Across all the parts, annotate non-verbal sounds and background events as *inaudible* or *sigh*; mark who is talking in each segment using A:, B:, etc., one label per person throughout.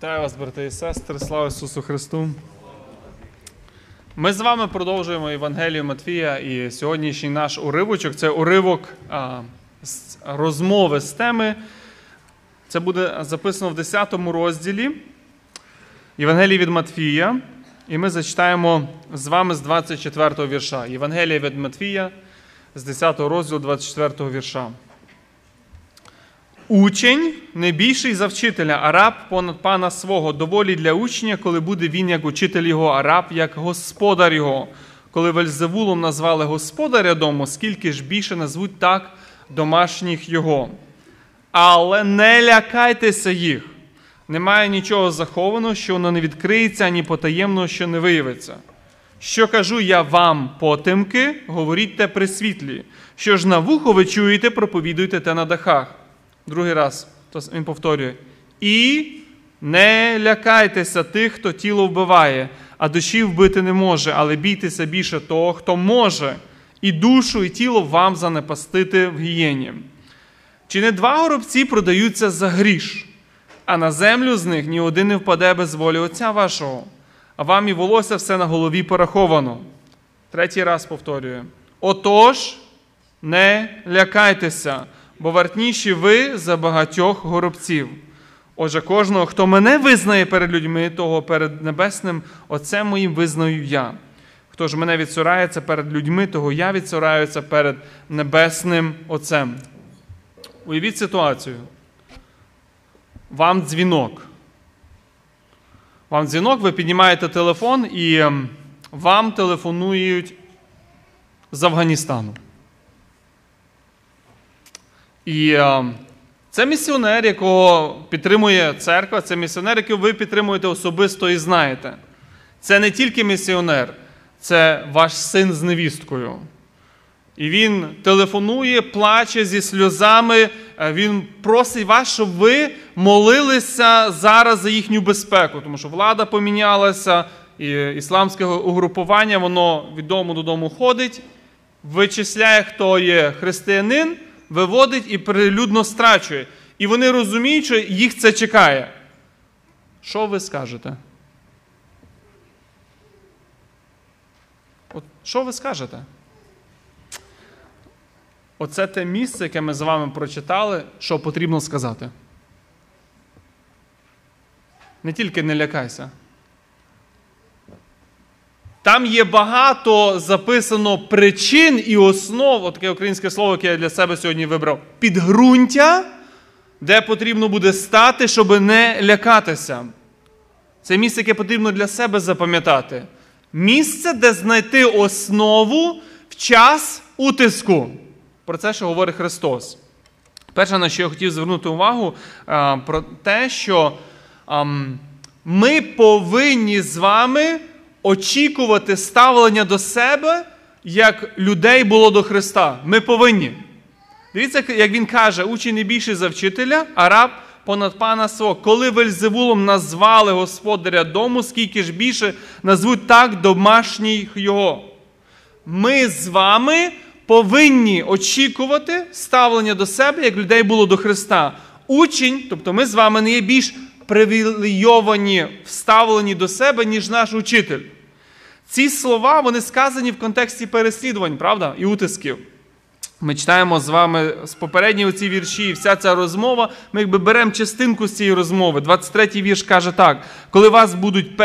A: Вітаю вас, брати і сестри, слава Ісусу Христу. Ми з вами продовжуємо Євангелію Матвія, і сьогоднішній наш уривочок це уривок а, з розмови з теми. Це буде записано в 10 розділі Євангелії від Матвія. І ми зачитаємо з вами з 24 вірша. Євангелія від Матвія з 10 розділу 24 вірша. Учень не більший за вчителя, а раб понад пана свого, доволі для учня, коли буде він як учитель його, а раб як господар його. Коли Вельзевулом назвали господаря дому, скільки ж більше назвуть так домашніх його. Але не лякайтеся їх. Немає нічого захованого, що воно не відкриється, ані потаємного, що не виявиться. Що кажу я вам, потемки, говоріть те при світлі. Що ж на вухо ви чуєте, проповідуйте те на дахах. Другий раз він повторює. І не лякайтеся тих, хто тіло вбиває, а душі вбити не може, але бійтеся більше того, хто може, і душу, і тіло вам занепастити в гієні. Чи не два горобці продаються за гріш, а на землю з них ні один не впаде без волі Отця вашого, а вам і волосся все на голові пораховано. Третій раз повторює. Отож, не лякайтеся бо вартніші ви за багатьох горобців. Отже, кожного, хто мене визнає перед людьми, того перед небесним Отцем моїм визнаю я. Хто ж мене відсорається перед людьми, того я відсораюся перед небесним Отцем. Уявіть ситуацію. Вам дзвінок. Вам дзвінок, ви піднімаєте телефон і вам телефонують з Афганістану. І е, це місіонер, якого підтримує церква, це місіонер, який ви підтримуєте особисто і знаєте. Це не тільки місіонер, це ваш син з невісткою. І він телефонує, плаче зі сльозами. Е, він просить вас, щоб ви молилися зараз за їхню безпеку, тому що влада помінялася, і ісламське угрупування, воно від дому додому ходить, вичисляє, хто є християнин виводить і прилюдно страчує. І вони розуміють, що їх це чекає. Що ви скажете? От Що ви скажете? Оце те місце, яке ми з вами прочитали, що потрібно сказати. Не тільки не лякайся. Там є багато записано причин і основ, таке українське слово, яке я для себе сьогодні вибрав, підґрунтя, де потрібно буде стати, щоб не лякатися. Це місце, яке потрібно для себе запам'ятати. Місце, де знайти основу в час утиску. Про це, що говорить Христос. Перше, на що я хотів звернути увагу, про те, що ми повинні з вами очікувати ставлення до себе, як людей було до Христа. Ми повинні. Дивіться, як він каже, учень не більший за вчителя, а раб понад пана свого. Коли Вельзевулом назвали господаря дому, скільки ж більше назвуть так домашніх його. Ми з вами повинні очікувати ставлення до себе, як людей було до Христа. Учень, тобто ми з вами не є більш привілейовані, вставлені до себе, ніж наш учитель. Ці слова вони сказані в контексті переслідувань, правда? І утисків. Ми читаємо з вами з попередньої ці вірші, і вся ця розмова. Ми якби беремо частинку з цієї розмови. 23-й вірш каже так: коли вас будуть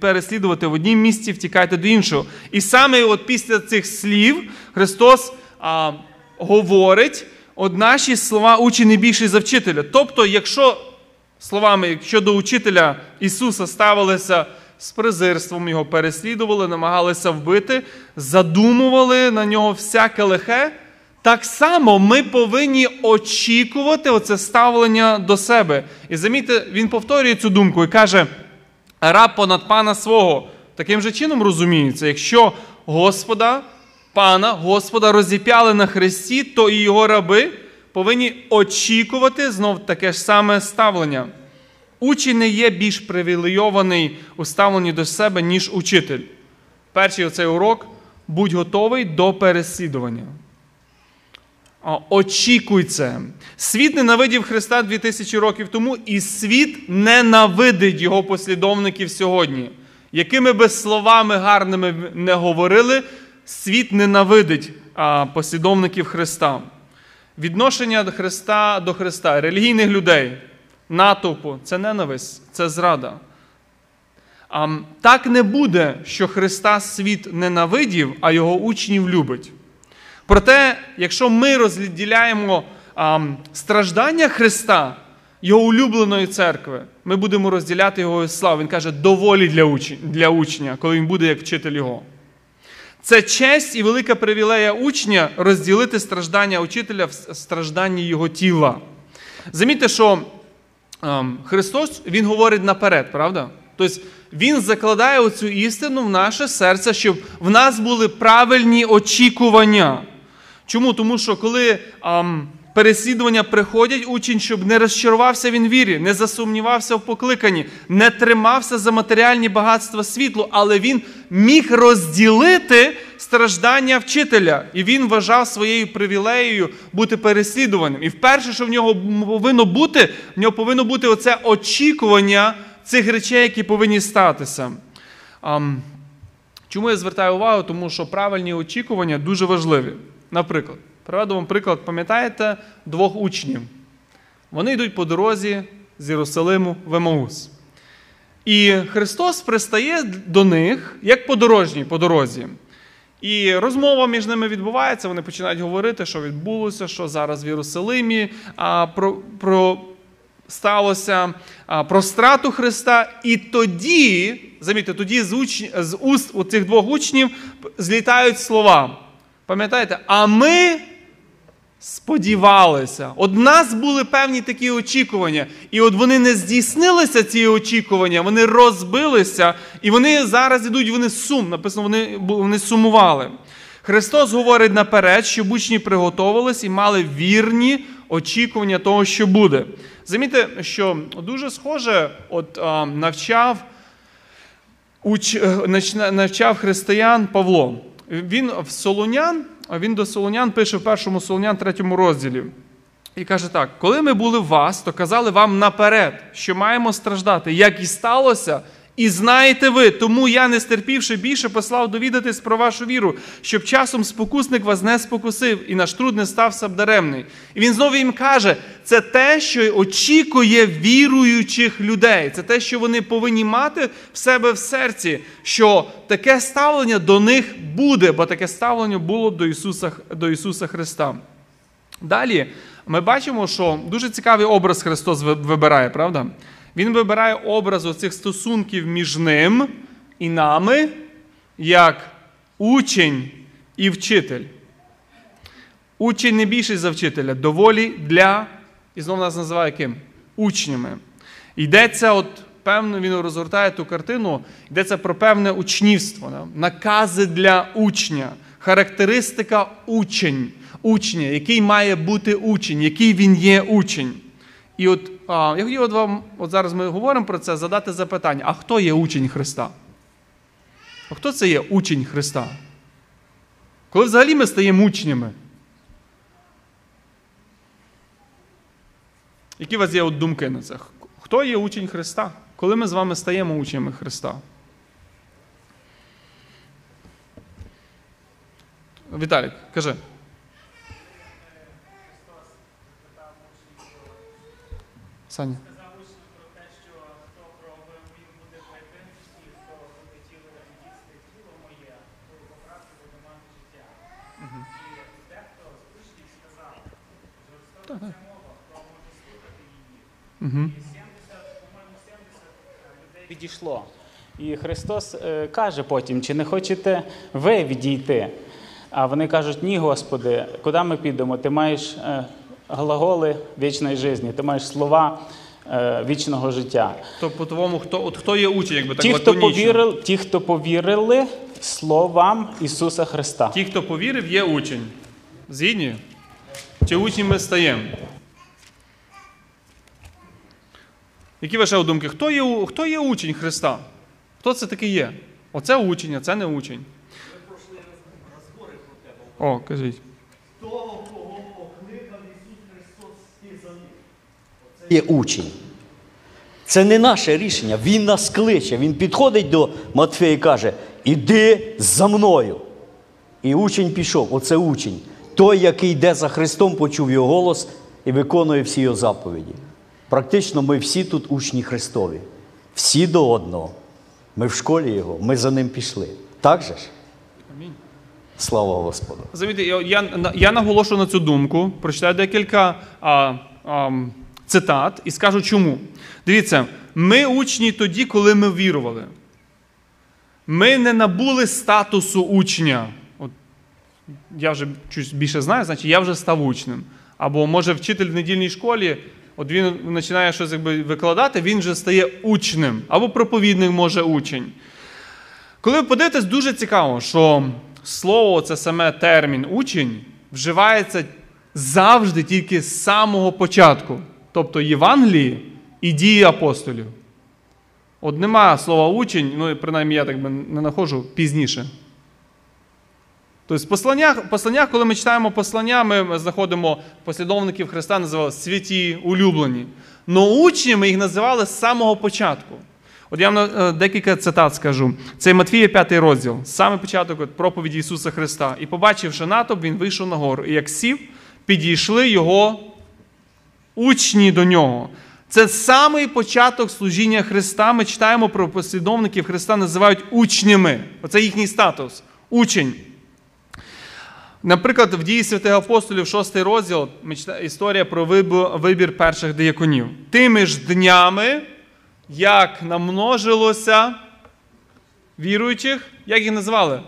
A: переслідувати в однім місці, втікайте до іншого. І саме от після цих слів Христос а, говорить от наші слова учені більше за вчителя. Тобто, якщо словами, якщо до учителя Ісуса ставилися з презирством його переслідували, намагалися вбити, задумували на нього всяке лихе. Так само ми повинні очікувати оце ставлення до себе. І замітьте, він повторює цю думку і каже: раб понад пана свого. Таким же чином розуміється, якщо Господа, пана, Господа розіп'яли на хресті, то і його раби повинні очікувати знов таке ж саме ставлення. Учень не є більш привілейований у ставленні до себе, ніж учитель. Перший оцей урок будь готовий до переслідування. Очікуй це. Світ ненавидів Христа 2000 років тому, і світ ненавидить його послідовників сьогодні. Якими би словами гарними не говорили, світ ненавидить послідовників Христа. Відношення Христа до Христа, релігійних людей, натовпу це ненависть, це зрада. А, так не буде, що Христа світ ненавидів, а його учнів любить. Проте, якщо ми розділяємо а, страждання Христа, Його улюбленої церкви, ми будемо розділяти його славу. Він каже, доволі для, уч... для учня, коли він буде як вчитель його. Це честь і велика привілея учня розділити страждання учителя в стражданні його тіла. Замітьте, що Христос Він говорить наперед, правда? Тобто Він закладає оцю істину в наше серце, щоб в нас були правильні очікування. Чому? Тому що коли ем, переслідування приходять, учень, щоб не розчарувався він вірі, не засумнівався в покликанні, не тримався за матеріальні багатства світлу, але він міг розділити страждання вчителя. І він вважав своєю привілеєю бути переслідуваним. І вперше, що в нього повинно бути, в нього повинно бути оце очікування цих речей, які повинні статися. Чому я звертаю увагу? Тому що правильні очікування дуже важливі. Наприклад, приведу вам приклад, пам'ятаєте, двох учнів. Вони йдуть по дорозі з Єрусалиму в Емаус. І Христос пристає до них як подорожній по дорозі. І розмова між ними відбувається, вони починають говорити, що відбулося, що зараз в Єрусалимі а, про, про, сталося а, про страту Христа. І тоді, замітьте, тоді з, уч... з уст у цих двох учнів злітають слова. Пам'ятаєте, а ми сподівалися. От нас були певні такі очікування. І от вони не здійснилися, ці очікування, вони розбилися, і вони зараз ідуть, вони сум. Написано, вони, вони сумували. Христос говорить наперед, щоб учні приготовились і мали вірні очікування того, що буде. Замітьте, що дуже схоже, от а, навчав, уч, е, навчав християн Павло. Він в Солонян, він до Солонян пише в першому Солонян, третьому розділі. І каже так: коли ми були в вас, то казали вам наперед, що маємо страждати, як і сталося, і знаєте ви, тому я, не стерпівши більше, послав довідатись про вашу віру, щоб часом спокусник вас не спокусив, і наш труд не стався б даремний. І він знову їм каже: це те, що очікує віруючих людей. Це те, що вони повинні мати в себе в серці, що таке ставлення до них буде, бо таке ставлення було до Ісуса, до Ісуса Христа. Далі ми бачимо, що дуже цікавий образ Христос вибирає, правда? Він вибирає образ оцих стосунків між ним і нами як учень і вчитель. Учень не більший за вчителя, доволі для, і знову нас називає ким? Учнями. Йдеться, от, певно, він розгортає ту картину, йдеться про певне учнівство, да? накази для учня, характеристика учень, учня, який має бути учень, який він є учень. І от я хотів от вам, от зараз ми говоримо про це, задати запитання: а хто є учень Христа? А хто це є учень Христа? Коли взагалі ми стаємо учнями? Які у вас є от думки на це? Хто є учень Христа? Коли ми з вами стаємо учнями Христа? Віталік, кажи. Саня.
B: Сказав учням про те, що хто пробив, він буде пити, і хто хотіли їсти тіло моє, то поправки буде мати життя. І дехто з учнів сказав, що це мова, хто може слухати її. І 70, по-моєму, 70 людей відійшло. І Христос е, каже потім, чи не хочете ви відійти? А вони кажуть, ні, Господи, куди ми підемо? Ти маєш е, глаголи вічної житті, ти маєш слова е, вічного життя.
A: То по-твоєму, хто от хто є учень, якби так
B: Ті, хто
A: лаконічно?
B: повірили, ті, хто повірили словам Ісуса Христа.
A: Ті, хто повірив, є учень. Згідні? Чи учні ми стаємо? Які ваші думки? Хто є, хто є учень Христа? Хто це такий є? Оце учень, а це не учень. О, кажіть.
C: того, є учень. Це не наше рішення. Він нас кличе. Він підходить до Матфея і каже: Іди за мною. І учень пішов. Оце учень. Той, який йде за Христом, почув його голос і виконує всі його заповіді. Практично ми всі тут учні Христові. Всі до одного. Ми в школі його, ми за ним пішли. Так же ж?
A: Амінь.
C: Слава Господу!
A: Замітьте, я, я, я наголошую на цю думку, прочитаю декілька а, а, цитат і скажу чому. Дивіться, ми учні тоді, коли ми вірували. Ми не набули статусу учня. От, я вже чуть більше знаю, значить я вже став учнем. Або може вчитель в недільній школі, от він починає щось якби викладати, він вже стає учнем. Або проповідник може учень. Коли ви подивитесь, дуже цікаво, що слово, це саме термін учень, вживається завжди тільки з самого початку, тобто Євангелії і дії апостолів. От нема слова учень, ну принаймні я так би не знаходжу пізніше. Тобто, в посланнях, посланнях, коли ми читаємо послання, ми знаходимо послідовників Христа, називали святі, улюблені. Но учні ми їх називали з самого початку. От я вам е, декілька цитат скажу. Це Матфія 5 розділ, саме початок проповіді Ісуса Христа. І побачивши натовп, він вийшов на гору. І як сів, підійшли його учні до нього. Це самий початок служіння Христа. Ми читаємо про послідовників Христа, називають учнями. Оце їхній статус. Учень. Наприклад, в дії святих апостолів, 6 розділ, історія про вибір перших дияконів. Тими ж днями, як намножилося віруючих, як їх назвали?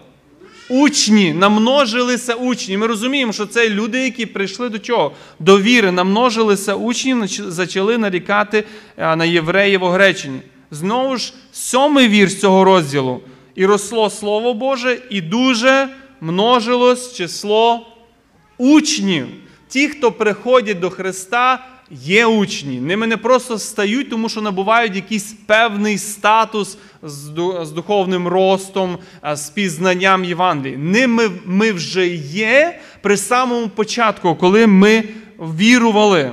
A: Учні, намножилися учні. Ми розуміємо, що це люди, які прийшли до чого? До віри, намножилися учні, почали нарікати на євреїв у Гречині. Знову ж, сьомий вірш цього розділу. І росло Слово Боже, і дуже множилось число учнів. Ті, хто приходять до Христа, є учні. Ними не просто стають, тому що набувають якийсь певний статус з духовним ростом, з пізнанням Євангелії. Ними ми вже є при самому початку, коли ми вірували.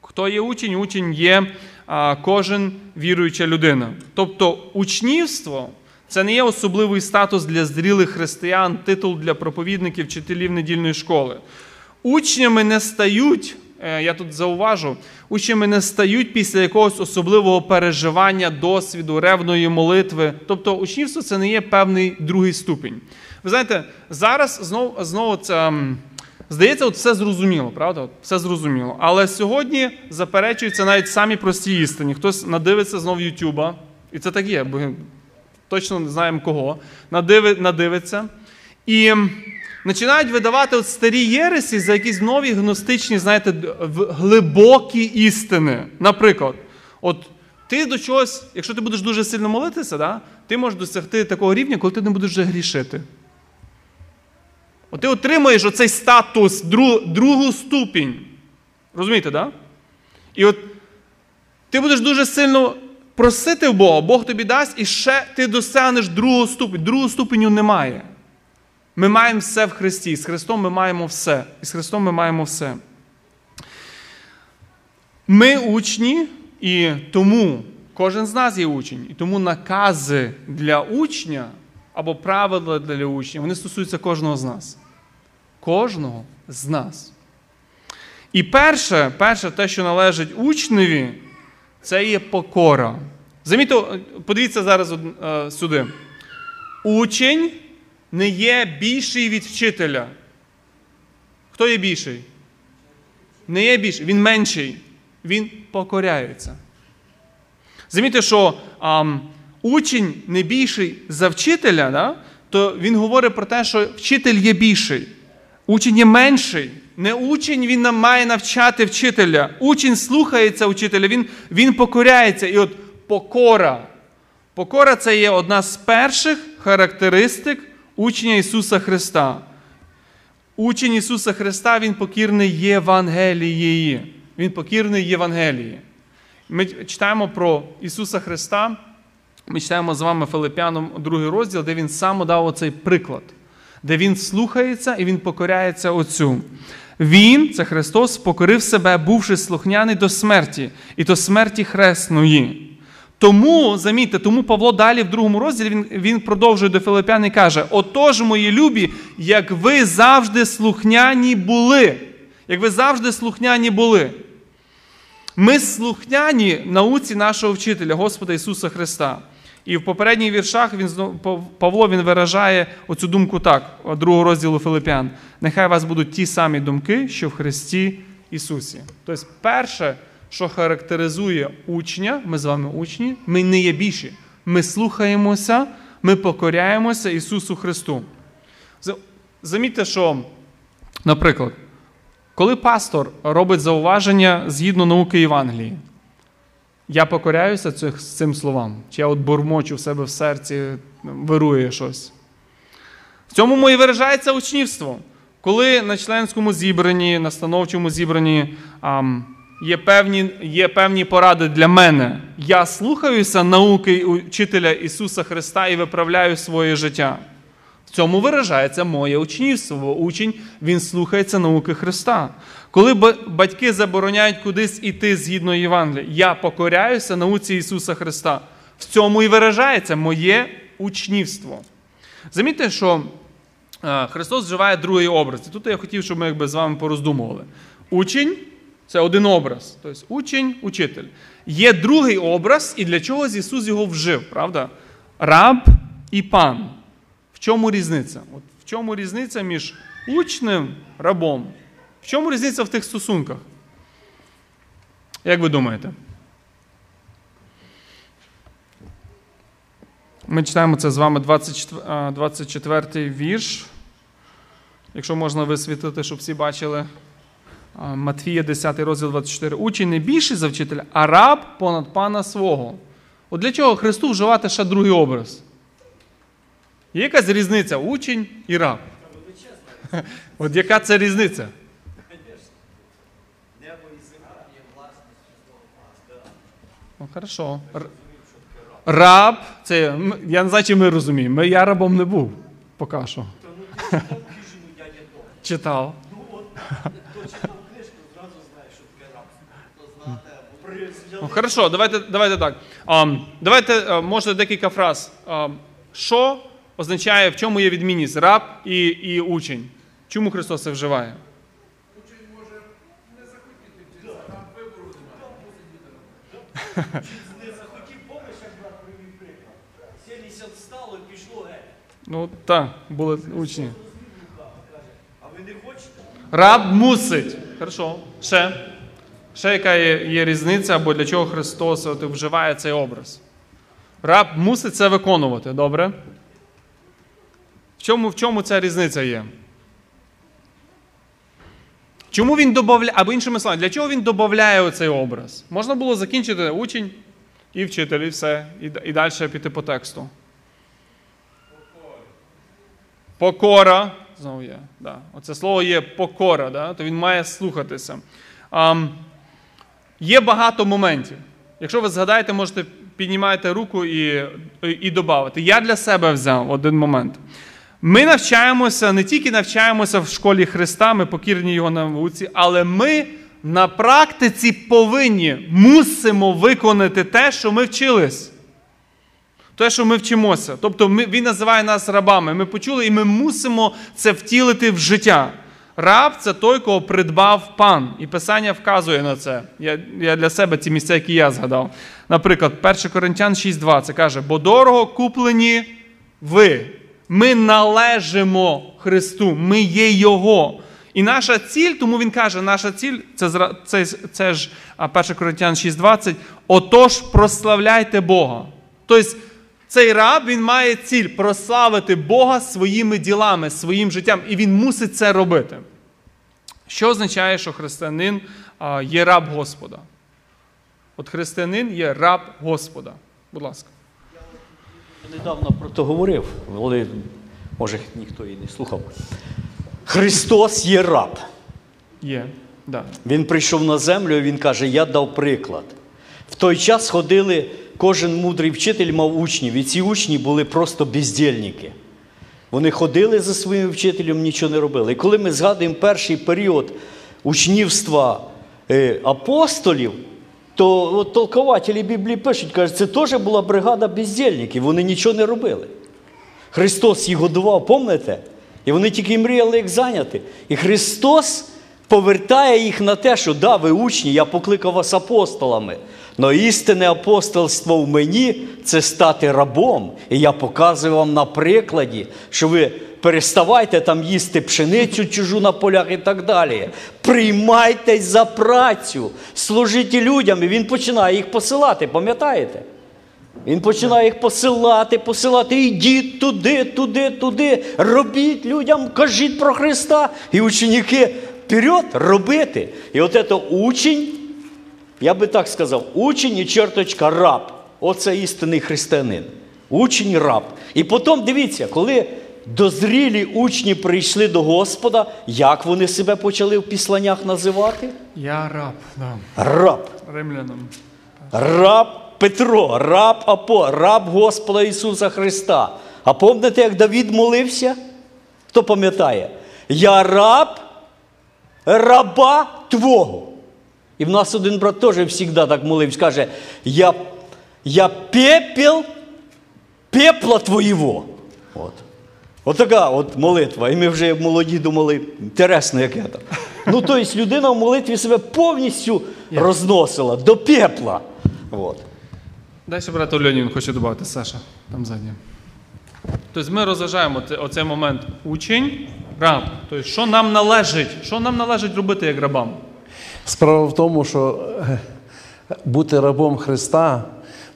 A: Хто є учень? Учень є кожен віруюча людина. Тобто учнівство. Це не є особливий статус для зрілих християн, титул для проповідників, вчителів недільної школи. Учнями не стають, я тут зауважу, учнями не стають після якогось особливого переживання, досвіду, ревної молитви. Тобто учнівство це не є певний другий ступінь. Ви знаєте, зараз знову знову це. Здається, от все зрозуміло, правда? От все зрозуміло. Але сьогодні заперечуються навіть самі прості істині. Хтось надивиться знову Ютуба, і це так є, бо точно не знаємо кого, Надиви, надивиться. І починають видавати от старі єресі за якісь нові гностичні, знаєте, глибокі істини. Наприклад, от ти до чогось, якщо ти будеш дуже сильно молитися, да, ти можеш досягти такого рівня, коли ти не будеш вже грішити. От ти отримуєш оцей статус, друг, другу ступінь. Розумієте, да? І от ти будеш дуже сильно просити в Бога, Бог тобі дасть, і ще ти досягнеш другого ступеню. Другого ступеню немає. Ми маємо все в Христі. З Христом ми маємо все. І з Христом ми маємо все. Ми учні, і тому кожен з нас є учень. І тому накази для учня або правила для учня, вони стосуються кожного з нас. Кожного з нас. І перше, перше те, що належить учневі, це є покора. Замітьте, подивіться зараз е, сюди. Учень не є більший від вчителя. Хто є більший? Не є більший, він менший. Він покоряється. Замітьте, що а, учень не більший за вчителя, да? то він говорить про те, що вчитель є більший. Учень є менший. Не учень він має навчати вчителя. Учень слухається учителя, він він покоряється. І от покора. Покора це є одна з перших характеристик учня Ісуса Христа. Учень Ісуса Христа, Він покірний Євангелієї. Він покірний Євангелії. Ми читаємо про Ісуса Христа. Ми читаємо з вами Филиппянам другий розділ, де Він сам дав оцей приклад де він слухається і він покоряється Отцю. Він, це Христос, покорив себе, бувши слухняний до смерті, і до смерті хресної. Тому, замітьте, тому Павло далі в другому розділі він, він продовжує до Филипян і каже: Отож, мої любі, як ви завжди слухняні були. Як ви завжди слухняні були. Ми слухняні науці нашого вчителя, Господа Ісуса Христа. І в попередніх віршах він Павло він виражає оцю думку так, другого розділу Филипян. Нехай у вас будуть ті самі думки, що в Христі Ісусі. Тобто, перше, що характеризує учня, ми з вами учні, ми не є більші. Ми слухаємося, ми покоряємося Ісусу Христу. Замітьте, що, наприклад, коли пастор робить зауваження згідно науки Євангелії, я покоряюся цих, цим словам, чи я от бурмочу в себе в серці, вирує щось. В цьому і виражається учнівство. Коли на членському зібранні, на становчому зібранні ам, є, певні, є певні поради для мене, я слухаюся науки учителя Ісуса Христа і виправляю своє життя. В цьому виражається моє учнівство. Учень він слухається науки Христа. Коли батьки забороняють кудись іти згідно Євангелія, я покоряюся науці Ісуса Христа. В цьому і виражається моє учнівство. Замітьте, що е, Христос вживає другий образ. І тут я хотів, щоб ми якби з вами пороздумували. Учень це один образ. Тобто учень, учитель. Є другий образ, і для чогось Ісус його вжив, правда? Раб і пан. В чому різниця? От в чому різниця між учнем рабом? В чому різниця в тих стосунках? Як ви думаєте? Ми читаємо це з вами 24, а, 24 вірш. Якщо можна висвітлити, щоб всі бачили. А, Матфія, 10 розділ 24. Учень не більший за вчителя, а раб понад пана свого. От для чого Христу вживати ще другий образ? Є якась різниця учень і раб. *laughs* От яка це різниця? Ну, хорошо. Раб, це я не знаю, чи ми розуміємо. Ми, я рабом не був поки що. *laughs* Читав. Ну, хорошо, давайте, давайте так. Давайте, може, декілька фраз. Що означає, в чому є відмінність раб і, і учень? Чому Христос це вживає?
C: Учень може Не захотів, помиш, як брат привів приклад. 70 встало і пішло геть.
A: Ну, так, були учні.
C: А ви не хочете?
A: Раб мусить. Хорошо. Ще. Ще яка є, різниця, або для чого Христос от, вживає цей образ? Раб мусить це виконувати, добре? В чому, в чому ця різниця є? Чому він додає, або іншими словами, для чого він додає оцей образ? Можна було закінчити учень і вчитель, і все, і, і далі піти по тексту. Покора. Знову є. Да. Оце слово є покора, да? то він має слухатися. Ам, є багато моментів. Якщо ви згадаєте, можете піднімати руку і, і додати. Я для себе взяв один момент. Ми навчаємося, не тільки навчаємося в школі Христа, ми покірні його науці, але ми на практиці повинні, мусимо виконати те, що ми вчились. Те, що ми вчимося. Тобто ми, він називає нас рабами. Ми почули, і ми мусимо це втілити в життя. Раб це той, кого придбав пан. І Писання вказує на це. Я, я для себе ці місця, які я згадав. Наприклад, 1 Коринтян 6,2 це каже: бо дорого куплені ви. Ми належимо Христу, ми є Його. І наша ціль, тому він каже, наша ціль це, це, це ж 1 Коринтян 6,20. Отож, прославляйте Бога. Тобто, цей раб він має ціль прославити Бога своїми ділами, своїм життям, і він мусить це робити. Що означає, що християнин є раб Господа? От християнин є раб Господа. Будь ласка.
C: Я недавно про це говорив, але може ніхто її не слухав. Христос є раб.
A: Є. Да.
C: Він прийшов на землю і він каже: Я дав приклад. В той час ходили, кожен мудрий вчитель мав учнів, і ці учні були просто бездільники. Вони ходили за своїм вчителем, нічого не робили. І коли ми згадуємо перший період учнівства е, апостолів, то от толкователі Біблії пишуть, кажуть, це теж була бригада бездільників, вони нічого не робили. Христос їх годував, пам'ятаєте? І вони тільки мріяли, як зайняти. І Христос повертає їх на те, що да, ви учні, я покликав вас апостолами. Но істинне апостольство в мені це стати рабом. І я показую вам на прикладі, що ви переставайте там їсти пшеницю чужу на полях і так далі. Приймайтесь за працю, служіть людям, і він починає їх посилати, пам'ятаєте? Він починає їх посилати, посилати. Ідіть туди, туди, туди. Робіть людям, кажіть про Христа. І ученики вперед робити. І от це учень, я би так сказав, учень і черточка раб. Оце істинний християнин. Учень раб. І потім дивіться, коли дозрілі учні прийшли до Господа, як вони себе почали в післаннях називати?
A: Я раб, да.
C: Раб.
A: римлянам.
C: Раб Петро, раб Апо, раб Господа Ісуса Христа. А пам'ятаєте, як Давід молився? Хто пам'ятає? Я раб раба Твого. І в нас один брат теж завжди так молився, каже, я, я пепел пепла Твоєго. От. Отака от молитва. І ми вже молоді думали, інтересно, яке там. Ну, тобто людина в молитві себе повністю розносила до пепла. От.
A: Дай ще брат Ольоні, він хоче додати, Саша, там ззаді. Тобто ми розважаємо це- оцей момент учень, раб. Тобто, що нам належить? Що нам належить робити як рабам?
D: Справа в тому, що е, бути рабом Христа,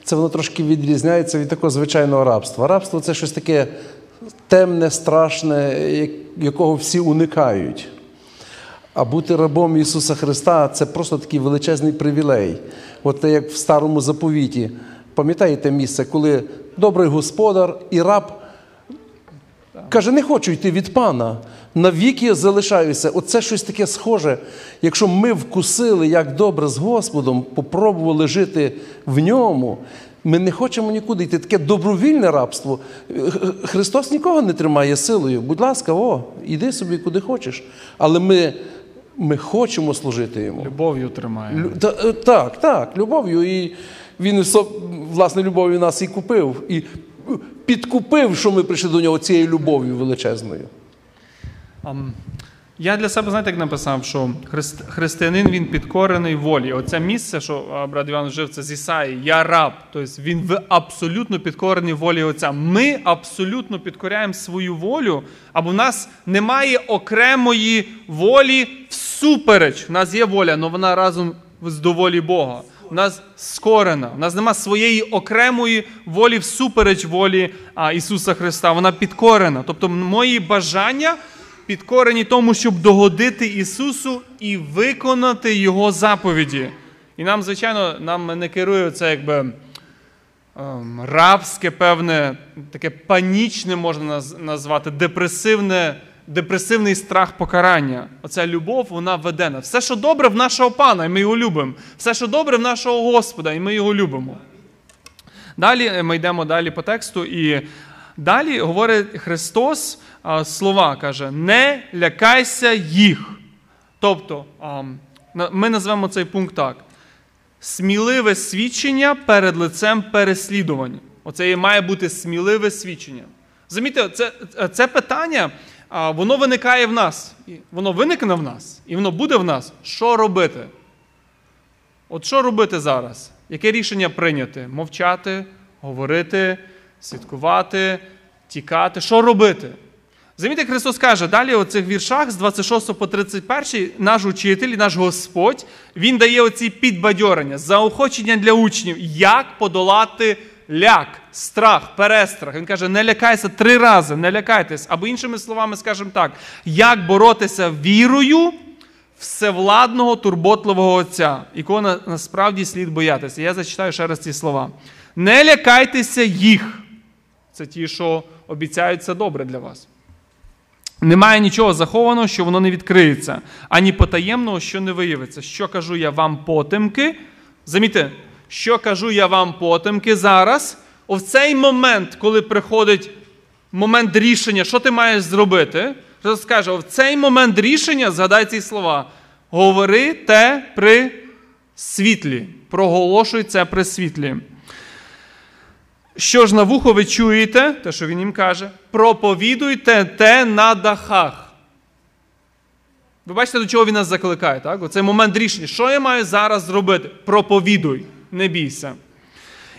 D: це воно трошки відрізняється від такого звичайного рабства. Рабство це щось таке темне, страшне, якого всі уникають. А бути рабом Ісуса Христа це просто такий величезний привілей. От як в старому заповіті. Пам'ятаєте місце, коли добрий господар і раб Каже, не хочу йти від пана. Навіки залишаюся. Оце щось таке схоже. Якщо ми вкусили, як добре з Господом, попробували жити в ньому, ми не хочемо нікуди йти. Таке добровільне рабство. Христос нікого не тримає силою. Будь ласка, о, іди собі куди хочеш. Але ми, ми хочемо служити йому.
A: Любов'ю тримає.
D: Лю- та- е, Так, так, любов'ю. І він власне любов'ю нас і купив, і підкупив, що ми прийшли до нього цією любов'ю величезною.
A: Ам, Я для себе, знаєте, як написав, що христ, християнин він підкорений волі. Оце місце, що брат Іван вжив, це з Ісаї, я раб. Тобто він в абсолютно підкорений волі Отця. Ми абсолютно підкоряємо свою волю, або в нас немає окремої волі всупереч. В нас є воля, але вона разом з до волі Бога. У нас скорена, у нас нема своєї окремої волі всупереч волі а, Ісуса Христа. Вона підкорена. Тобто мої бажання підкорені тому, щоб догодити Ісусу і виконати Його заповіді. І нам, звичайно, нам не керує це якби ем, рабське, певне, таке панічне можна назвати, депресивне, депресивний страх покарання. Оця любов, вона ведена. Все, що добре в нашого пана, і ми його любимо. Все, що добре в нашого Господа, і ми його любимо. Далі е, ми йдемо далі по тексту, і далі говорить Христос слова, каже: не лякайся їх. Тобто, ми назвемо цей пункт так: сміливе свідчення перед лицем переслідування. Оце і має бути сміливе свідчення. Замітьте, це, це питання, воно виникає в нас. Воно виникне в нас, і воно буде в нас. Що робити? От що робити зараз? Яке рішення прийняти? Мовчати, говорити, свідкувати, тікати. Що робити? Замітьте, Христос каже, далі у цих віршах з 26 по 31 наш учитель, наш Господь, він дає оці підбадьорення, заохочення для учнів, як подолати ляк, страх, перестрах. Він каже, не лякайся три рази, не лякайтесь. Або іншими словами, скажемо так, як боротися вірою всевладного турботливого Отця, якого на- насправді слід боятися. Я зачитаю ще раз ці слова. Не лякайтеся їх. Це ті, що обіцяють це добре для вас. Немає нічого захованого, що воно не відкриється, ані потаємного, що не виявиться. Що кажу я вам потемки? Замітьте, що кажу я вам потемки зараз, у цей момент, коли приходить момент рішення, що ти маєш зробити, Христос скаже, в цей момент рішення, згадай ці слова, говори те при світлі. Проголошуй це при світлі. Що ж на вухо ви чуєте, те, що він їм каже, проповідуйте те на дахах. Ви бачите, до чого він нас закликає, так? Оцей момент рішення. Що я маю зараз зробити? Проповідуй, не бійся.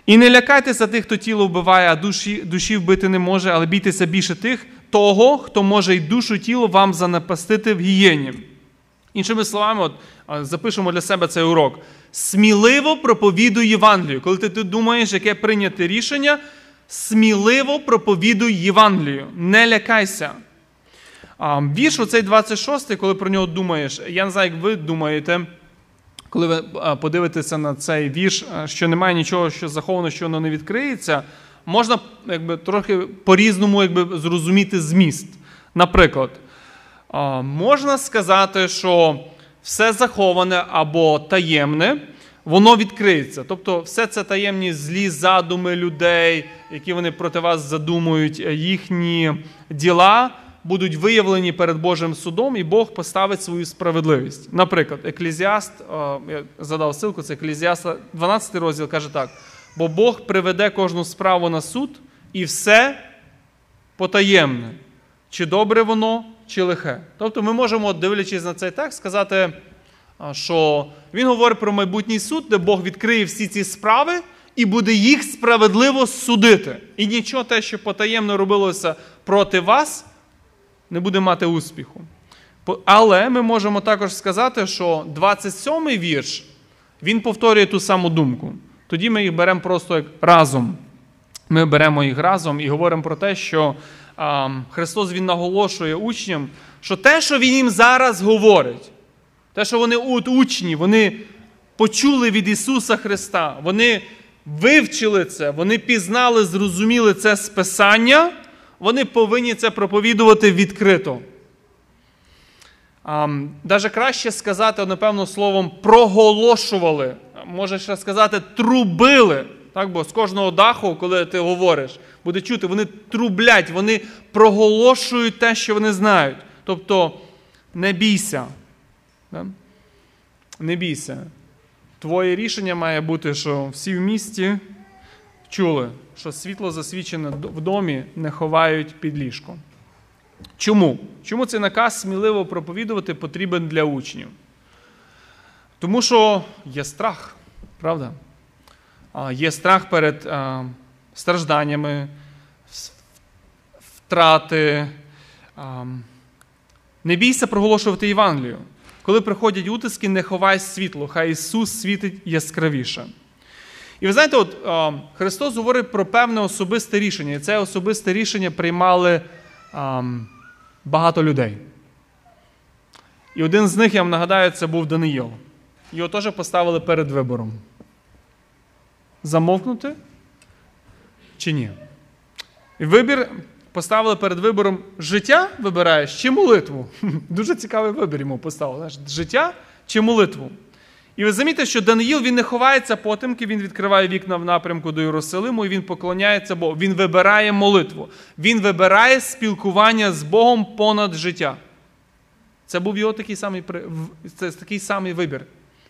A: І не лякайтеся тих, хто тіло вбиває, а душі, душі вбити не може, але бійтеся більше тих, того, хто може й душу тіло вам занапастити в гієні. Іншими словами, от, запишемо для себе цей урок. Сміливо проповідуй Євангелію. Коли ти, ти думаєш, яке прийняти рішення, сміливо проповідуй Євангелію. Не лякайся. Вірш оцей 26, коли про нього думаєш, я не знаю, як ви думаєте, коли ви подивитеся на цей вірш, що немає нічого, що заховано, що воно не відкриється, можна якби, трохи по-різному якби, зрозуміти зміст. Наприклад, можна сказати, що все заховане або таємне, воно відкриється. Тобто, все це таємні злі задуми людей, які вони проти вас задумують, їхні діла будуть виявлені перед Божим судом, і Бог поставить свою справедливість. Наприклад, Еклезіаст, я задав ссылку, це Еклезіаст, 12 розділ каже так: бо Бог приведе кожну справу на суд і все потаємне, чи добре воно, чи лихе. Тобто ми можемо, дивлячись на цей текст, сказати, що він говорить про майбутній суд, де Бог відкриє всі ці справи. І буде їх справедливо судити. І нічого те, що потаємно робилося проти вас, не буде мати успіху. Але ми можемо також сказати, що 27-й вірш він повторює ту саму думку. Тоді ми їх беремо просто як разом. Ми беремо їх разом і говоримо про те, що Христос Він наголошує учням, що те, що Він їм зараз говорить, те, що вони от учні, вони почули від Ісуса Христа, вони вивчили це, вони пізнали, зрозуміли це списання вони повинні це проповідувати відкрито. Даже краще сказати, напевно, словом, проголошували. Може ще сказати, трубили. Так, Бо з кожного даху, коли ти говориш, буде чути, вони трублять, вони проголошують те, що вони знають. Тобто не бійся. Не бійся. Твоє рішення має бути, що всі в місті чули, що світло засвічене в домі не ховають під ліжком. Чому? Чому цей наказ сміливо проповідувати потрібен для учнів? Тому що є страх, правда? Є страх перед стражданнями, втрати. Не бійся проголошувати Євангелію. Коли приходять утиски, не ховай світло, хай Ісус світить яскравіше. І ви знаєте, от Христос говорить про певне особисте рішення. І це особисте рішення приймали багато людей. І один з них, я вам нагадаю, це був Даниїл. Його теж поставили перед вибором. Замовкнути чи ні? І вибір поставили перед вибором життя вибираєш чи молитву. *laughs* Дуже цікавий вибір йому поставили. Життя чи молитву. І ви замітите, що Даниїл він не ховається потемки, він відкриває вікна в напрямку до Єрусалиму і він поклоняється Богу. Він вибирає молитву. Він вибирає спілкування з Богом понад життя. Це був його такий самий це такий самий вибір,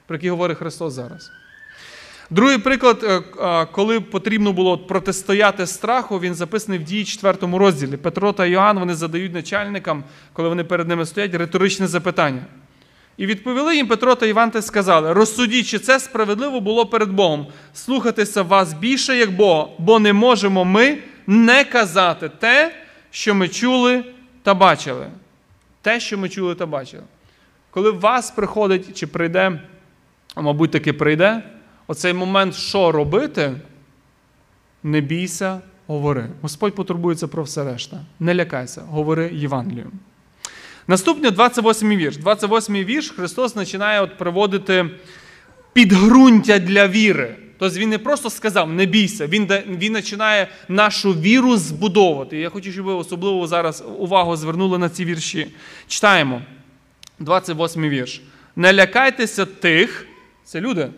A: про який говорить Христос зараз. Другий приклад, е, коли потрібно було протистояти страху, він записаний в дії 4 розділі. Петро та Йоанн вони задають начальникам, коли вони перед ними стоять, риторичне запитання. І відповіли їм Петро та Іван та сказали: розсудіть, чи це справедливо було перед Богом, слухатися вас більше, як Бога, бо не можемо ми не казати те, що ми чули та бачили. Те, що ми чули та бачили. Коли в вас приходить чи прийде, а мабуть, таки прийде, оцей момент, що робити, не бійся, говори. Господь потурбується про все решта. Не лякайся, говори Євангелію. Наступний 28 й вірш. 28 й вірш Христос починає от приводити підґрунтя для віри. Тобто Він не просто сказав, не бійся, він він починає нашу віру збудовувати. Я хочу, щоб ви особливо зараз увагу звернули на ці вірші. Читаємо 28 й вірш. Не лякайтеся тих, це люди,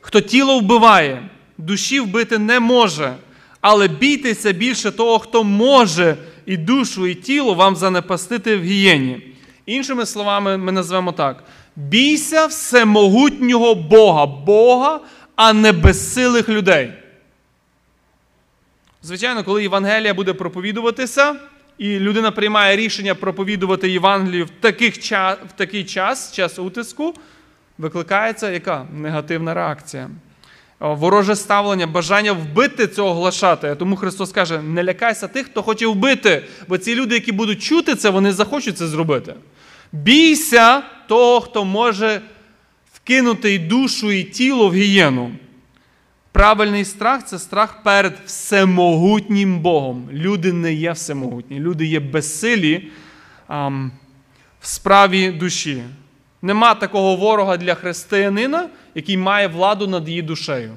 A: хто тіло вбиває, душі вбити не може, Але бійтеся більше того, хто може і душу, і тіло вам занепастити в гієні. Іншими словами, ми назвемо так: бійся всемогутнього Бога, Бога, а не безсилих людей. Звичайно, коли Євангелія буде проповідуватися, і людина приймає рішення проповідувати Євангелію в, таких в такий час, час утиску, викликається яка негативна реакція. Вороже ставлення, бажання вбити цього глашати. Тому Христос каже: не лякайся тих, хто хоче вбити, бо ці люди, які будуть чути це, вони захочуть це зробити. Бійся того, хто може вкинути і душу, і тіло в гієну. Правильний страх це страх перед всемогутнім Богом. Люди не є всемогутні, люди є безсилі ам, в справі душі. Нема такого ворога для християнина, який має владу над її душею.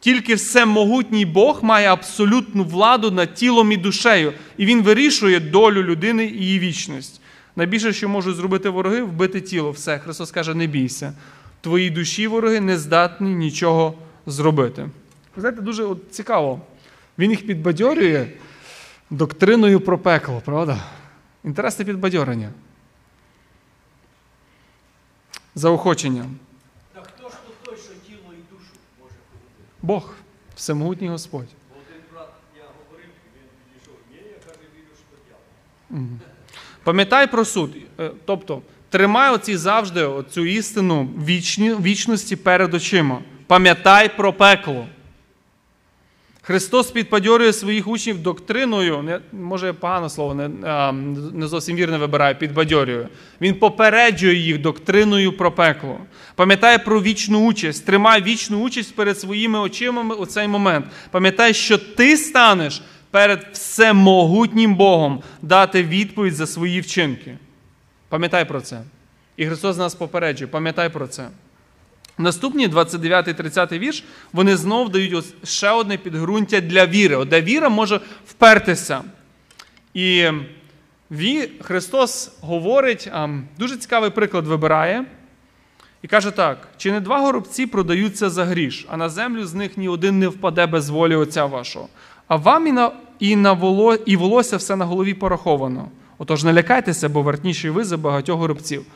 A: Тільки всемогутній Бог має абсолютну владу над тілом і душею, і він вирішує долю людини і її вічність. Найбільше, що можуть зробити вороги, вбити тіло. Все. Христос каже, не бійся. Твої душі вороги не здатні нічого зробити. Ви знаєте, дуже от цікаво. Він їх підбадьорює доктриною про пекло, правда? Інтересне підбадьорення. Заохочення.
C: Так хто ж тут той, що тіло і душу може ходити?
A: Бог, всемогутній Господь.
C: Один брат, я говорив, він підійшов. Ні, я каже, вірю, що дьявол.
A: Пам'ятай про суд. Е, Тобто, тримай оці завжди цю істину вічні, вічності перед очима. Пам'ятай про пекло. Христос підбадьорює своїх учнів доктриною, не, може я погане слово, не, а, не зовсім вірне вибираю, підбадьорює. Він попереджує їх доктриною про пекло. Пам'ятай про вічну участь, тримай вічну участь перед своїми очима у цей момент. Пам'ятай, що ти станеш перед всемогутнім Богом дати відповідь за свої вчинки. Пам'ятай про це. І Христос нас попереджує, пам'ятай про це. Наступні 29-30 вірш, вони знов дають ось ще одне підґрунтя для віри, де віра може впертися. І Христос говорить, дуже цікавий приклад вибирає, і каже так: чи не два горобці продаються за гріш, а на землю з них ні один не впаде без волі Отця вашого. А вам і на, і на воло, і волосся все на голові пораховано. Отож, не лякайтеся, бо вартніші ви за багатьох горобців.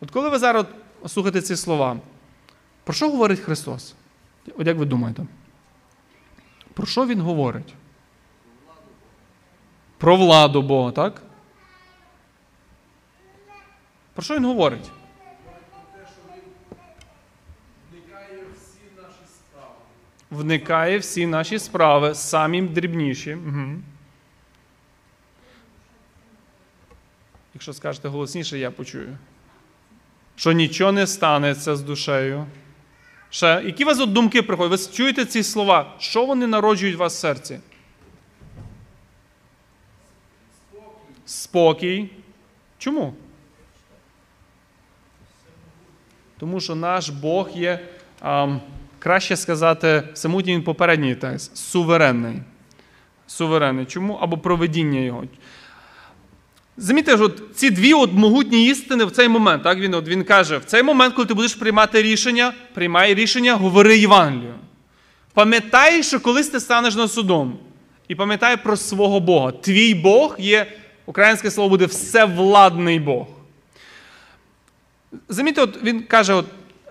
A: От коли ви зараз слухаєте ці слова, про що говорить Христос? От як ви думаєте? Про що Він говорить? Про владу Бога, так? Про що він говорить? Вникає всі наші справи, самі дрібніші. Угу. Якщо скажете голосніше, я почую. Що нічого не станеться з душею. Ще, які у вас от думки приходять? Ви чуєте ці слова? Що вони народжують у вас в серці? Спокій. Чому? Тому що наш Бог є, а, краще сказати, самотній попередній текст, суверенний. Суверенний. Чому? Або проведіння його. Замітьте, ж, от ці дві от могутні істини в цей момент. Так? Він, от, він каже, в цей момент, коли ти будеш приймати рішення, приймай рішення, говори Євангелію. Пам'ятай, що колись ти станеш над судом. І пам'ятай про свого Бога. Твій Бог є, українське слово буде всевладний Бог. Замітьте, от він каже: от,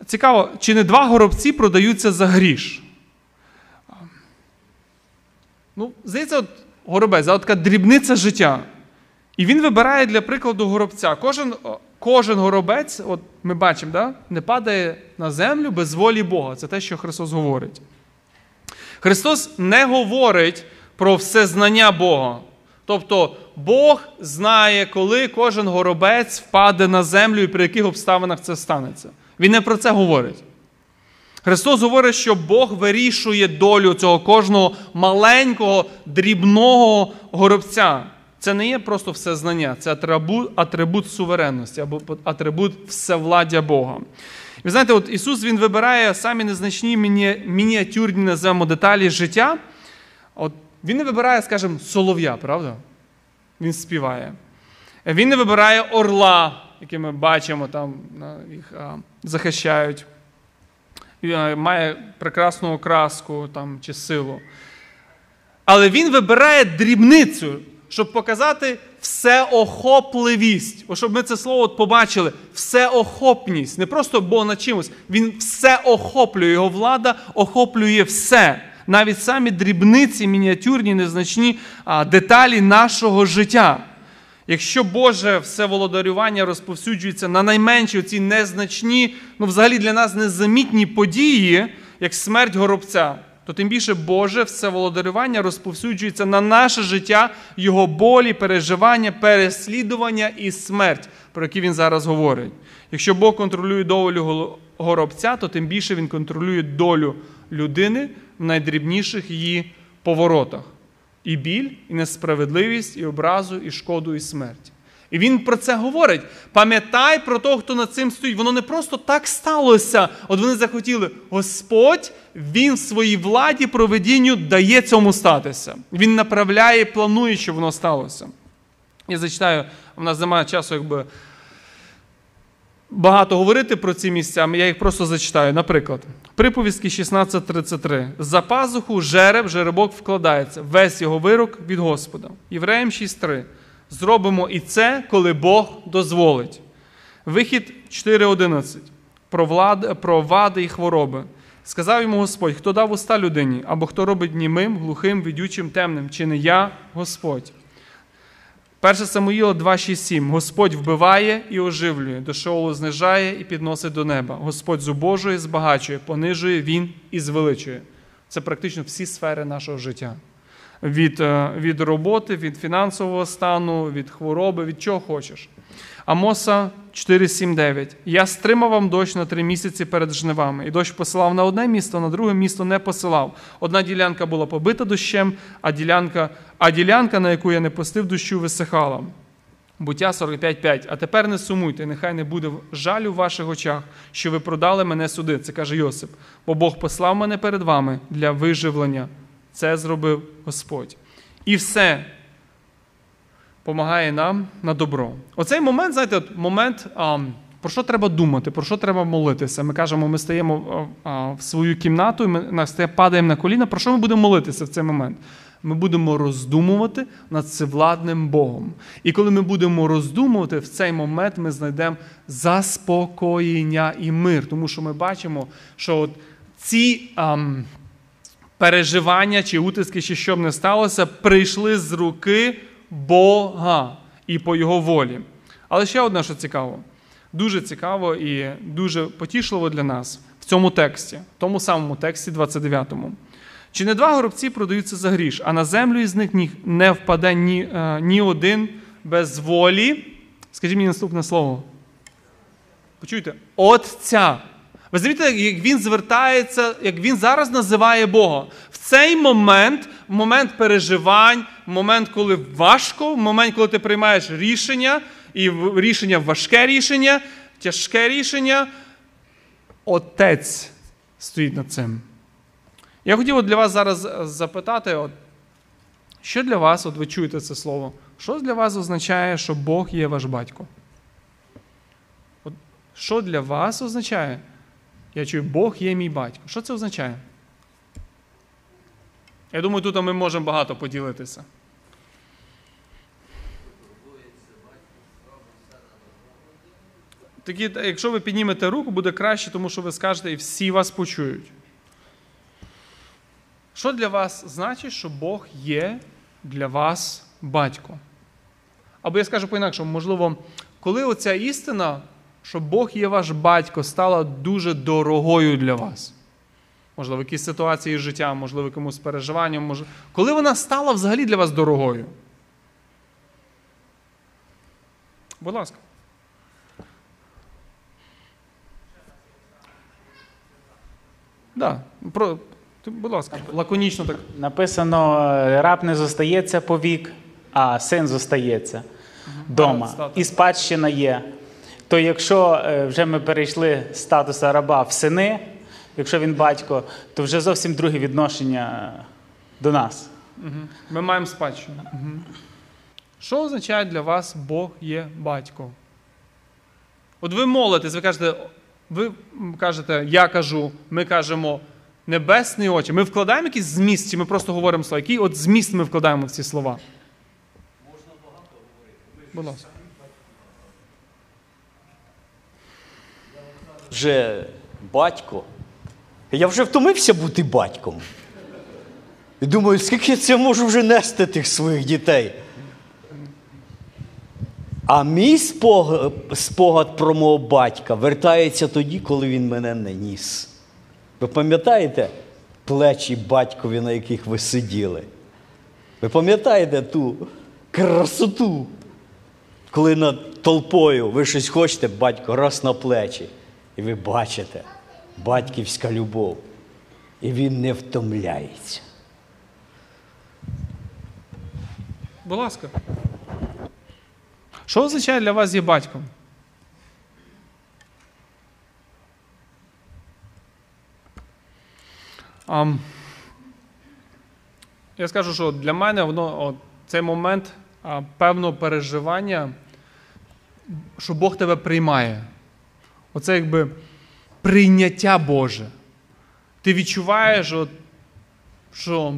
A: цікаво, чи не два горобці продаються за гріш? Ну, здається, от горобець, така дрібниця життя. І він вибирає для прикладу горобця. Кожен кожен горобець, от ми бачимо, да, не падає на землю без волі Бога. Це те, що Христос говорить. Христос не говорить про всезнання Бога. Тобто Бог знає, коли кожен горобець впаде на землю і при яких обставинах це станеться. Він не про це говорить. Христос говорить, що Бог вирішує долю цього кожного маленького, дрібного горобця. Це не є просто всезнання, це атрибут, атрибут суверенності або атрибут всевладдя Бога. І ви знаєте, от Ісус Він вибирає самі незначні міні, мініатюрні називаємо деталі життя. От Він не вибирає, скажімо, солов'я, правда? Він співає. Він не вибирає орла, який ми бачимо, там їх а, захищають. Має прекрасну окраску там, чи силу. Але він вибирає дрібницю, щоб показати всеохопливість. Щоб ми це слово от побачили. Всеохопність. Не просто Бог над чимось. Він все охоплює. Його влада охоплює все. Навіть самі дрібниці, мініатюрні, незначні деталі нашого життя. Якщо Боже всеволодарювання розповсюджується на найменші оці незначні, ну взагалі для нас незамітні події, як смерть горобця, то тим більше Боже всеволодарювання розповсюджується на наше життя, його болі, переживання, переслідування і смерть, про які він зараз говорить. Якщо Бог контролює долю горобця, то тим більше він контролює долю людини в найдрібніших її поворотах і біль, і несправедливість, і образу, і шкоду, і смерть. І він про це говорить. Пам'ятай про того, хто над цим стоїть. Воно не просто так сталося. От вони захотіли. Господь, Він в своїй владі, проведінню дає цьому статися. Він направляє, планує, щоб воно сталося. Я зачитаю, у нас немає часу, якби багато говорити про ці місця, я їх просто зачитаю. Наприклад, приповістки 16.33. За пазуху жереб, жеребок вкладається, весь його вирок від Господа. Євреям 6.3. Зробимо і це, коли Бог дозволить. Вихід 4.11. Про, влад, про вади і хвороби. Сказав йому Господь, хто дав уста людині, або хто робить німим, глухим, відючим, темним, чи не я, Господь. 1 Самуїла 2,6,7. Господь вбиває і оживлює, до Шеолу знижає і підносить до неба. Господь зубожує, збагачує, понижує, Він і звеличує. Це практично всі сфери нашого життя. Від від роботи, від фінансового стану, від хвороби, від чого хочеш. Амоса 4,7,9. Я стримав вам дощ на три місяці перед жнивами. І дощ посилав на одне місто, на друге місто не посилав. Одна ділянка була побита дощем, а ділянка, а ділянка, на яку я не пустив дощу, висихала. Буття 45,5. А тепер не сумуйте, нехай не буде жалю в ваших очах, що ви продали мене суди. Це каже Йосип. Бо Бог послав мене перед вами для виживлення. Це зробив Господь. І все помагає нам на добро. Оцей момент, знаєте, момент, а, про що треба думати, про що треба молитися. Ми кажемо, ми стаємо а, в свою кімнату, і ми падаємо на коліна. Про що ми будемо молитися в цей момент? Ми будемо роздумувати над всевладним Богом. І коли ми будемо роздумувати, в цей момент ми знайдемо заспокоєння і мир. Тому що ми бачимо, що от ці ам, переживання чи утиски, чи що б не сталося, прийшли з руки Бога і по Його волі. Але ще одне, що цікаво, дуже цікаво і дуже потішливо для нас в цьому тексті, в тому самому тексті 29-му. Чи не два горобці продаються за гріш, а на землю із них не впаде ні, ні один без волі? Скажіть мені наступне слово. Почуйте, Отця. Ви замітите, як він звертається, як він зараз називає Бога. В цей момент, в момент переживань, в момент, коли важко, в момент, коли ти приймаєш рішення, і рішення важке рішення, тяжке рішення, Отець стоїть над цим. Я хотів для вас зараз запитати, от, що для вас, от ви чуєте це слово, що для вас означає, що Бог є ваш батько? От, Що для вас означає? Я чую, Бог є мій батько. Що це означає? Я думаю, тут ми можемо багато поділитися. Такі, якщо ви піднімете руку, буде краще, тому що ви скажете, і всі вас почують. Що для вас значить, що Бог є для вас батько? Або я скажу по-інакшому, можливо, коли оця істина, що Бог є ваш батько, стала дуже дорогою для вас. Можливо, якісь ситуації з життя, можливо, якомусь переживанням, можливо. Коли вона стала взагалі для вас дорогою? Будь ласка. Да, про, будь ласка, лаконічно так.
B: Написано: раб не зостається повік, а син зостається вдома. І спадщина є. То якщо вже ми перейшли з статуса раба в сини, якщо він батько, то вже зовсім друге відношення до нас.
A: Ми маємо спадщину. Що означає для вас Бог є батько? От ви молитесь, ви кажете, ви кажете, я кажу, ми кажемо, Небесний Отче. Ми вкладаємо якийсь зміст, чи ми просто говоримо слова? Який от зміст ми вкладаємо в ці слова? Можна багато говорити. Будь ласка.
C: Вже батько. Я вже втомився бути батьком. І думаю, скільки я це можу вже нести тих своїх дітей. А мій спогад, спогад про мого батька вертається тоді, коли він мене не ніс. Ви пам'ятаєте плечі батькові, на яких ви сиділи? Ви пам'ятаєте ту красоту, коли над толпою ви щось хочете, батько раз на плечі, і ви бачите батьківська любов. І він не втомляється.
A: Будь ласка. Що означає для вас є батьком? Ам, я скажу, що для мене воно, от, цей момент а, певного переживання, що Бог тебе приймає. Оце якби прийняття Боже. Ти відчуваєш, от, що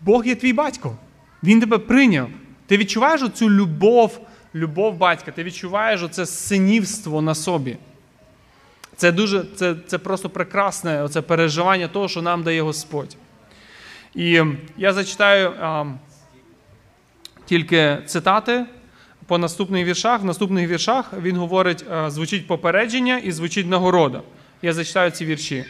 A: Бог є твій батько. Він тебе прийняв. Ти відчуваєш оцю любов, любов батька, ти відчуваєш оце синівство на собі. Це дуже, це, це просто прекрасне оце переживання того, що нам дає Господь. І я зачитаю а, тільки цитати по наступних віршах. В наступних віршах він говорить, звучить попередження і звучить нагорода. Я зачитаю ці вірші.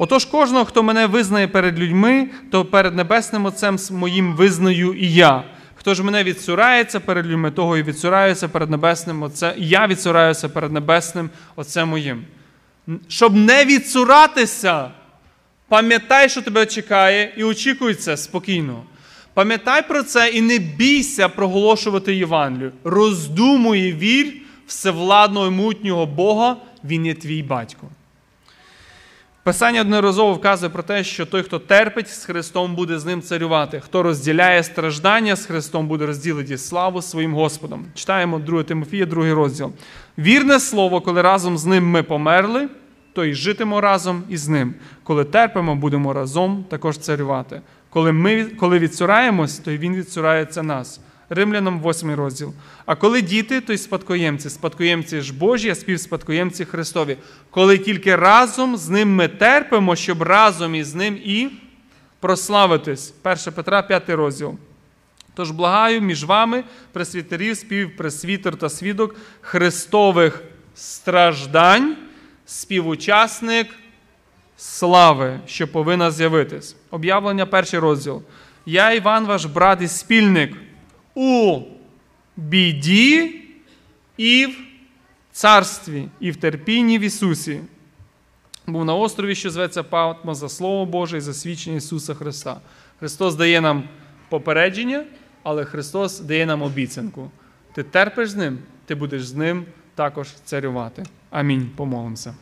A: Отож, кожного, хто мене визнає перед людьми, то перед небесним Отцем моїм визнаю і я. Хто ж мене відсурається перед людьми, того і відсураюся перед небесним Отцем. І я відсураюся перед небесним Отцем моїм. Щоб не відсуратися, пам'ятай, що тебе чекає, і очікуй це спокійно. Пам'ятай про це і не бійся проголошувати Євангелію. Роздумуй і вір всевладного і мутнього Бога, Він є твій батько. Писання одноразово вказує про те, що той, хто терпить з Христом, буде з ним царювати. Хто розділяє страждання з Христом, буде розділити славу своїм Господом. Читаємо 2 Тимофія, 2 розділ. Вірне слово, коли разом з ним ми померли, то й житимо разом із ним. Коли терпимо, будемо разом також царювати. Коли ми коли відсураємось, то й він відсурається нас. Римлянам 8 розділ. А коли діти, то й спадкоємці. Спадкоємці ж Божі, а співспадкоємці Христові. Коли тільки разом з ним ми терпимо, щоб разом із ним і прославитись. 1 Петра, 5 розділ. Тож благаю між вами, пресвітерів, співпресвітер та свідок Христових страждань, співучасник слави, що повинна з'явитись. Об'явлення, перший розділ. Я, Іван, ваш брат і спільник у біді і в царстві, і в терпінні в Ісусі. Був на острові, що зветься Патмо, за Слово Боже і за свідчення Ісуса Христа. Христос дає нам попередження, але Христос дає нам обіцянку. Ти терпиш з ним, ти будеш з ним також царювати. Амінь. Помолимося.